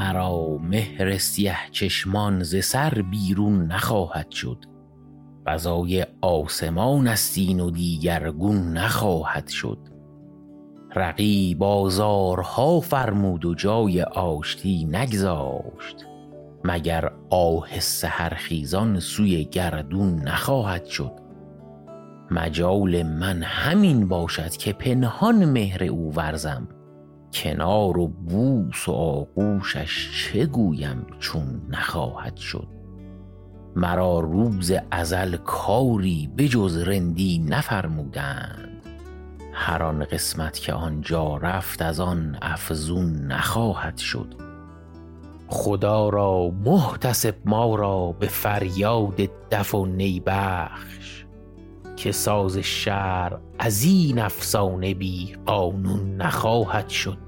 مرا مهر سیه چشمان ز سر بیرون نخواهد شد. قضای آسمان است این و دیگرگون نخواهد شد. رقیب آزارها فرمود و جای آشتی نگذاشت. مگر آه سحرخیزان سوی گردون نخواهد شد. مجال من همین باشد که پنهان مهر او ورزم. کنار و بوس و آغوشش چه گویم چون نخواهد شد؟ مرا روز ازل کاری بجز رندی نفرمودند. هر آن قسمت که آنجا رفت از آن افزون نخواهد شد. خدا را محتسب ما را به فریاد دف و نی بخش که ساز شرع از این افسانه بی قانون نخواهد شد.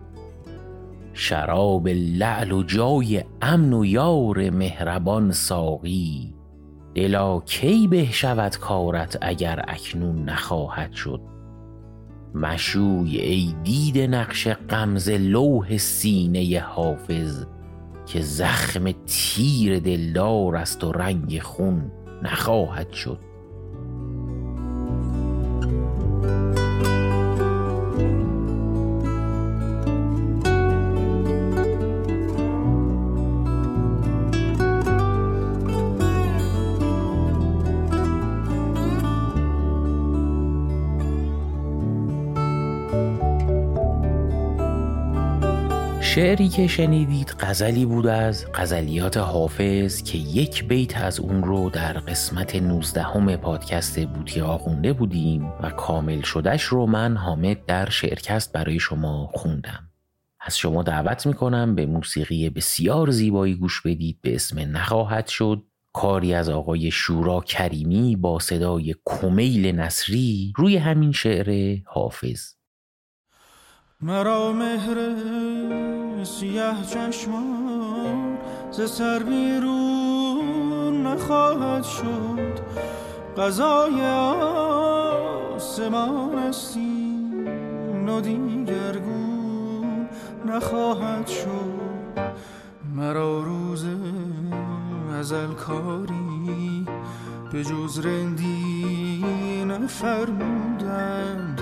شراب لعل و جای امن و یار مهربان ساقی دلا کی به شود کارت اگر اکنون نخواهد شد؟ مشوی ای دیده نقش غمزه لوح سینه حافظ که زخم تیر دلدار است و رنگ خون نخواهد شد. شعری که شنیدید غزلی بود از غزلیات حافظ که یک بیت از اون رو در قسمت 19 همه پادکست بوتی آخونده بودیم و کامل شدش رو من حامد در شعرکست برای شما خوندم. از شما دعوت می‌کنم به موسیقی بسیار زیبایی گوش بدید. به اسم نخواهد شد. کاری از آقای شورا کریمی با صدای کمیل نصری روی همین شعر حافظ. مرا مهر سیه چشمان ز سر بیرون نخواهد شد. قضای آسمان استین و دیگرگون نخواهد شد. مرا روز ازل کاری به جز رندی نفرمودند.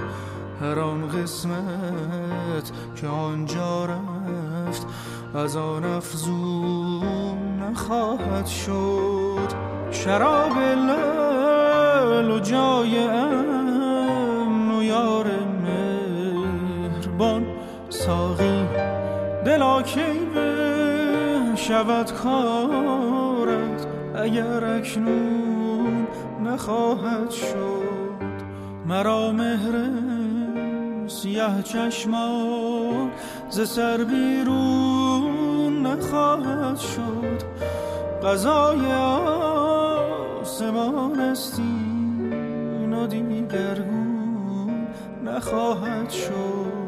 هر آن قسمت که آنجا رفت از آن افزون نخواهد شد. شراب لل و جای امن و یار مهربان ساقی. دلا کی شود کارت اگر اکنون نخواهد شد. مرا مهره سیاه چشمان ز سر بیرون نخواهد شد. قضای آسمان استین و دیگرگون نخواهد شد.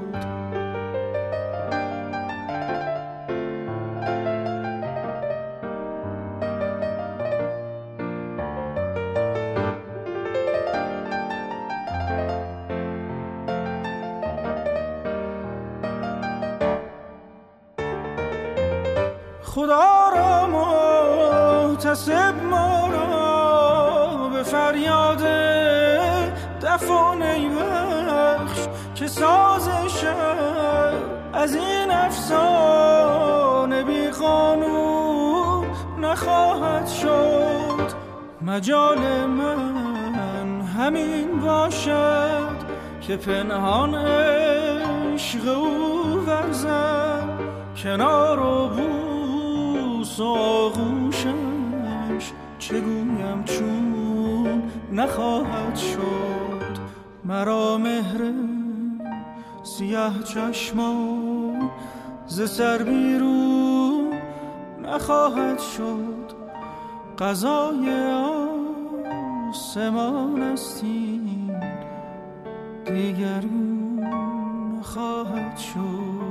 خدا را محتسب ما را به فریاد دف و بخش که ساز شهر از این افسانه بی قانون نخواهد شد. مجال من همین باشد که پنهان عشق او ورزم کنار و بود. آغوشش چگویم چون نخواهد شد. مرا مهر سیه چشمان ز سر بیرون نخواهد شد. قضای آسمان استین دیگر نخواهد شد.